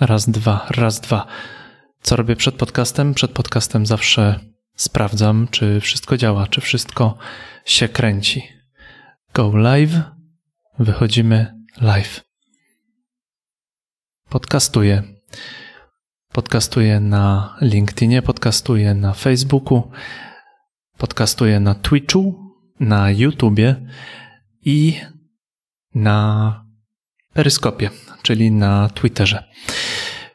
Raz, dwa, raz, dwa. Co robię przed podcastem? Przed podcastem zawsze sprawdzam, czy wszystko działa, czy wszystko się kręci. Go live, wychodzimy live. Podcastuję. Podcastuję na LinkedInie, podcastuję na Facebooku, podcastuję na Twitchu, na YouTubie i na Peryskopie, czyli na Twitterze.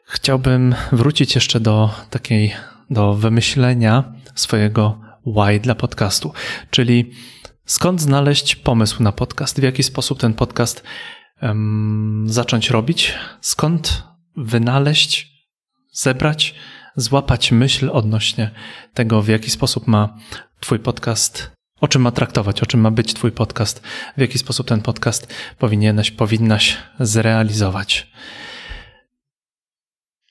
Chciałbym wrócić jeszcze do takiej, do wymyślenia swojego why dla podcastu, czyli skąd znaleźć pomysł na podcast, w jaki sposób ten podcast um, zacząć robić, skąd wynaleźć, zebrać, złapać myśl odnośnie tego, w jaki sposób ma Twój podcast o czym ma traktować, o czym ma być Twój podcast, w jaki sposób ten podcast powinieneś, powinnaś zrealizować.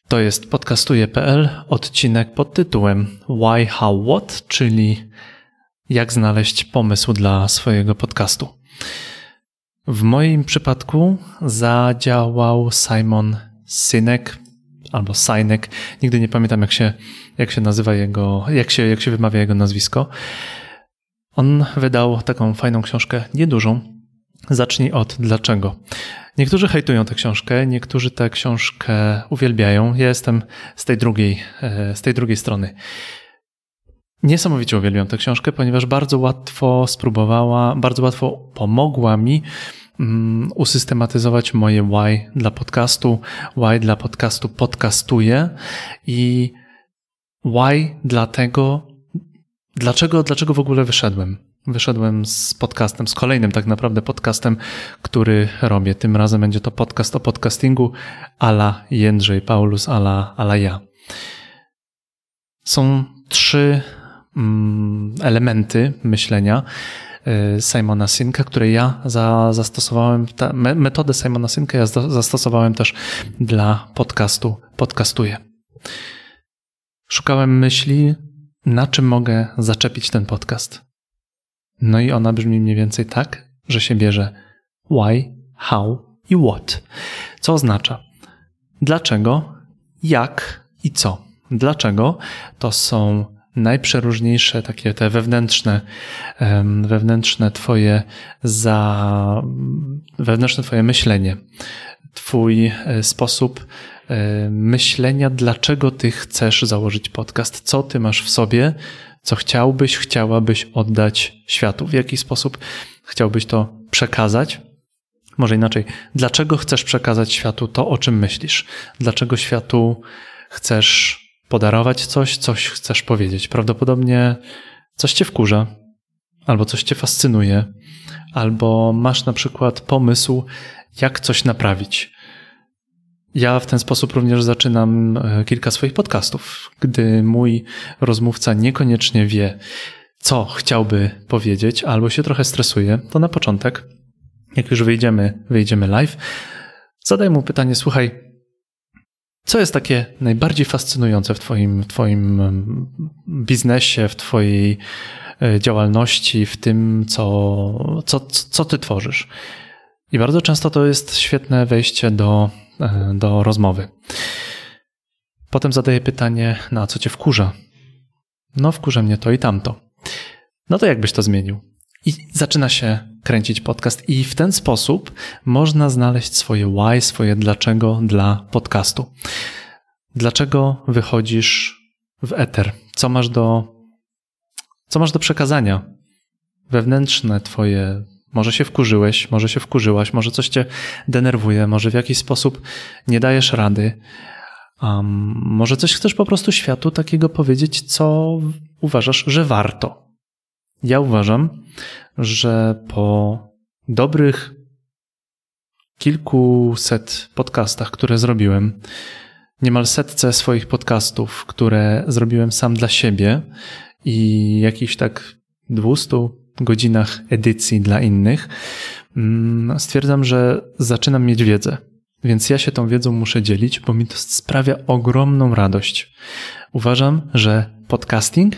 To jest podcastuje.pl, odcinek pod tytułem Why, How, What, czyli jak znaleźć pomysł dla swojego podcastu. W moim przypadku zadziałał Simon Sinek albo Sinek. Nigdy nie pamiętam, jak się, jak się nazywa jego, jak się, jak się wymawia jego nazwisko. On wydał taką fajną książkę, niedużą. Zacznij od dlaczego. Niektórzy hejtują tę książkę, niektórzy tę książkę uwielbiają. Ja jestem z tej drugiej, e, z tej drugiej strony. Niesamowicie uwielbiam tę książkę, ponieważ bardzo łatwo spróbowała, bardzo łatwo pomogła mi um, usystematyzować moje why dla podcastu, why dla podcastu podcastuję i why dlatego, Dlaczego, dlaczego w ogóle wyszedłem? Wyszedłem z podcastem, z kolejnym tak naprawdę podcastem, który robię. Tym razem będzie to podcast o podcastingu ala Jędrzej Paulus, ala, ala ja. Są trzy mm, elementy myślenia y, Simona Sinka, które ja za, zastosowałem, ta, metodę Simona Sinka ja zastosowałem też dla podcastu Podcastuję. Szukałem myśli, na czym mogę zaczepić ten podcast? No i ona brzmi mniej więcej tak, że się bierze why, how i what. Co oznacza dlaczego, jak i co. Dlaczego to są najprzeróżniejsze takie te wewnętrzne, wewnętrzne twoje za, wewnętrzne twoje myślenie, twój e, sposób myślenia, dlaczego ty chcesz założyć podcast, co ty masz w sobie, co chciałbyś, chciałabyś oddać światu, w jaki sposób chciałbyś to przekazać. Może inaczej, dlaczego chcesz przekazać światu to, o czym myślisz? Dlaczego światu chcesz podarować coś, coś chcesz powiedzieć? Prawdopodobnie coś cię wkurza, albo coś cię fascynuje, albo masz na przykład pomysł, jak coś naprawić ja w ten sposób również zaczynam e, kilka swoich podcastów. Gdy mój rozmówca niekoniecznie wie, co chciałby powiedzieć, albo się trochę stresuje, to na początek, jak już wyjdziemy, wyjdziemy live, zadaj mu pytanie: Słuchaj, co jest takie najbardziej fascynujące w Twoim, twoim biznesie, w Twojej e, działalności, w tym, co, co, co Ty tworzysz? I bardzo często to jest świetne wejście do E, do rozmowy. Potem zadaję pytanie, na co cię wkurza? No, wkurza mnie to i tamto. No to jakbyś to zmienił? I zaczyna się kręcić podcast, i w ten sposób można znaleźć swoje why, swoje dlaczego dla podcastu. Dlaczego wychodzisz w eter? Co masz do, co masz do przekazania? Wewnętrzne Twoje może się wkurzyłeś, może się wkurzyłaś, może coś cię denerwuje, może w jakiś sposób nie dajesz rady. Um, może coś chcesz po prostu światu takiego powiedzieć, co uważasz, że warto. Ja uważam, że po dobrych kilkuset podcastach, które zrobiłem, niemal setce swoich podcastów, które zrobiłem sam dla siebie i jakichś tak 200, godzinach edycji dla innych, mm, stwierdzam, że zaczynam mieć wiedzę. Więc ja się tą wiedzą muszę dzielić, bo mi to sprawia ogromną radość. Uważam, że podcasting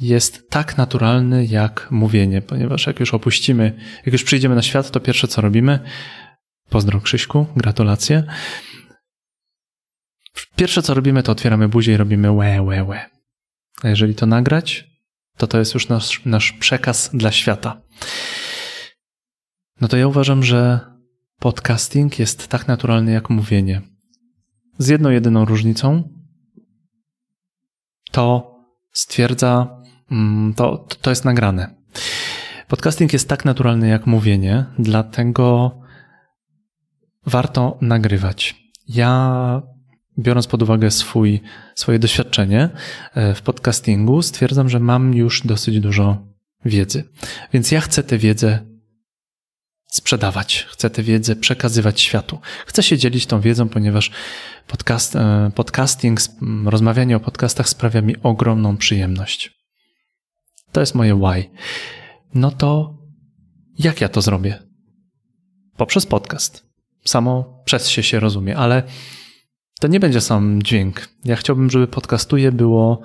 jest tak naturalny jak mówienie, ponieważ jak już opuścimy, jak już przyjdziemy na świat, to pierwsze co robimy, pozdro Krzyśku, gratulacje, Pierwsze co robimy, to otwieramy buzię i robimy łe, łe, łe. A jeżeli to nagrać, to to jest już nasz, nasz przekaz dla świata. No to ja uważam, że podcasting jest tak naturalny jak mówienie. Z jedną jedyną różnicą to stwierdza, mm, to, to jest nagrane. Podcasting jest tak naturalny jak mówienie, dlatego warto nagrywać. Ja, biorąc pod uwagę swój, swoje doświadczenie e, w podcastingu, stwierdzam, że mam już dosyć dużo wiedzy. Więc ja chcę tę wiedzę sprzedawać, chcę tę wiedzę przekazywać światu. Chcę się dzielić tą wiedzą, ponieważ podcast, e, podcasting, rozmawianie o podcastach sprawia mi ogromną przyjemność. To jest moje why. No to jak ja to zrobię? Poprzez podcast. Samo przez się się rozumie, ale to nie będzie sam dźwięk. Ja chciałbym, żeby podcastuje było,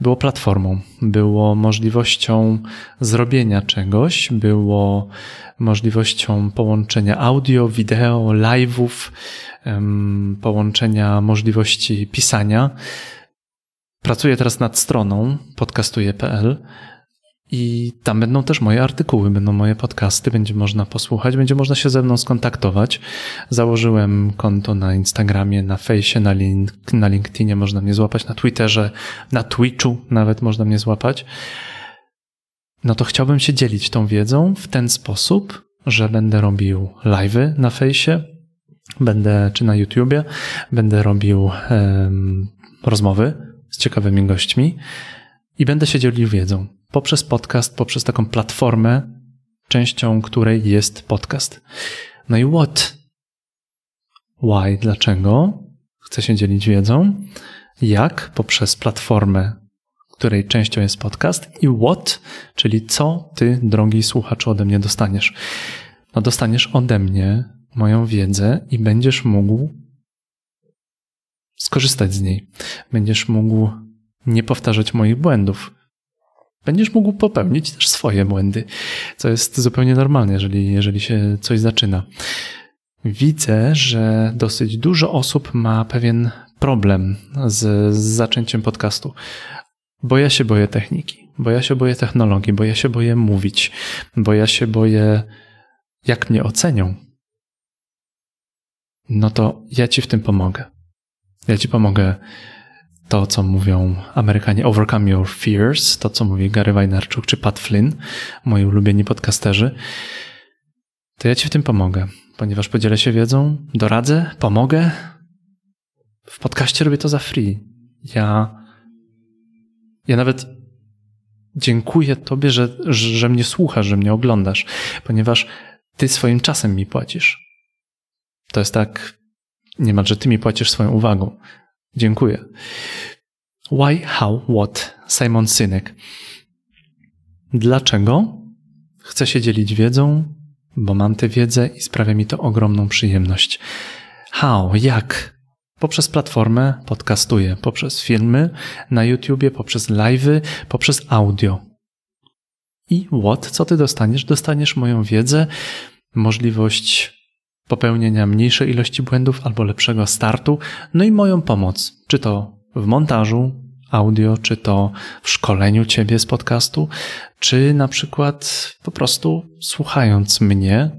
było platformą, było możliwością zrobienia czegoś, było możliwością połączenia audio, wideo, live'ów, połączenia możliwości pisania. Pracuję teraz nad stroną podcastuje.pl i tam będą też moje artykuły, będą moje podcasty, będzie można posłuchać, będzie można się ze mną skontaktować. Założyłem konto na Instagramie, na Fejsie, na, link, na LinkedInie, można mnie złapać na Twitterze, na Twitchu nawet można mnie złapać. No to chciałbym się dzielić tą wiedzą w ten sposób, że będę robił live'y na Fejsie, będę, czy na YouTubie, będę robił um, rozmowy z ciekawymi gośćmi i będę się dzielił wiedzą poprzez podcast, poprzez taką platformę, częścią której jest podcast. No i what? Why? Dlaczego? Chcę się dzielić wiedzą. Jak? Poprzez platformę, której częścią jest podcast. I what? Czyli co ty, drogi słuchaczu, ode mnie dostaniesz? No dostaniesz ode mnie moją wiedzę i będziesz mógł skorzystać z niej. Będziesz mógł nie powtarzać moich błędów będziesz mógł popełnić też swoje błędy, co jest zupełnie normalne, jeżeli, jeżeli się coś zaczyna. Widzę, że dosyć dużo osób ma pewien problem z, z zaczęciem podcastu. Bo ja się boję techniki, bo ja się boję technologii, bo ja się boję mówić, bo ja się boję, jak mnie ocenią. No to ja ci w tym pomogę. Ja ci pomogę to, co mówią Amerykanie, overcome your fears, to, co mówi Gary Vaynerchuk czy Pat Flynn, moi ulubieni podcasterzy, to ja Ci w tym pomogę, ponieważ podzielę się wiedzą, doradzę, pomogę. W podcaście robię to za free. Ja, ja nawet dziękuję Tobie, że, że mnie słuchasz, że mnie oglądasz, ponieważ Ty swoim czasem mi płacisz. To jest tak, niemalże Ty mi płacisz swoją uwagą. Dziękuję. Why, how, what? Simon Synek. Dlaczego? Chcę się dzielić wiedzą, bo mam tę wiedzę i sprawia mi to ogromną przyjemność. How? Jak? Poprzez platformę podcastuję, poprzez filmy na YouTubie, poprzez live'y, poprzez audio. I what? Co ty dostaniesz? Dostaniesz moją wiedzę, możliwość popełnienia mniejszej ilości błędów albo lepszego startu, no i moją pomoc, czy to w montażu audio, czy to w szkoleniu ciebie z podcastu, czy na przykład po prostu słuchając mnie,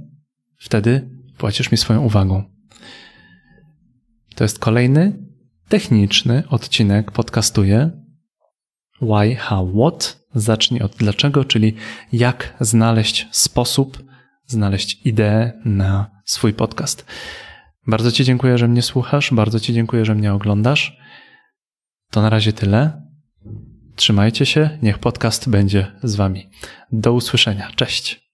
wtedy płacisz mi swoją uwagą. To jest kolejny techniczny odcinek podcastuję. Why, how, what? Zacznij od dlaczego, czyli jak znaleźć sposób, znaleźć ideę na swój podcast. Bardzo Ci dziękuję, że mnie słuchasz, bardzo Ci dziękuję, że mnie oglądasz. To na razie tyle. Trzymajcie się, niech podcast będzie z Wami. Do usłyszenia. Cześć.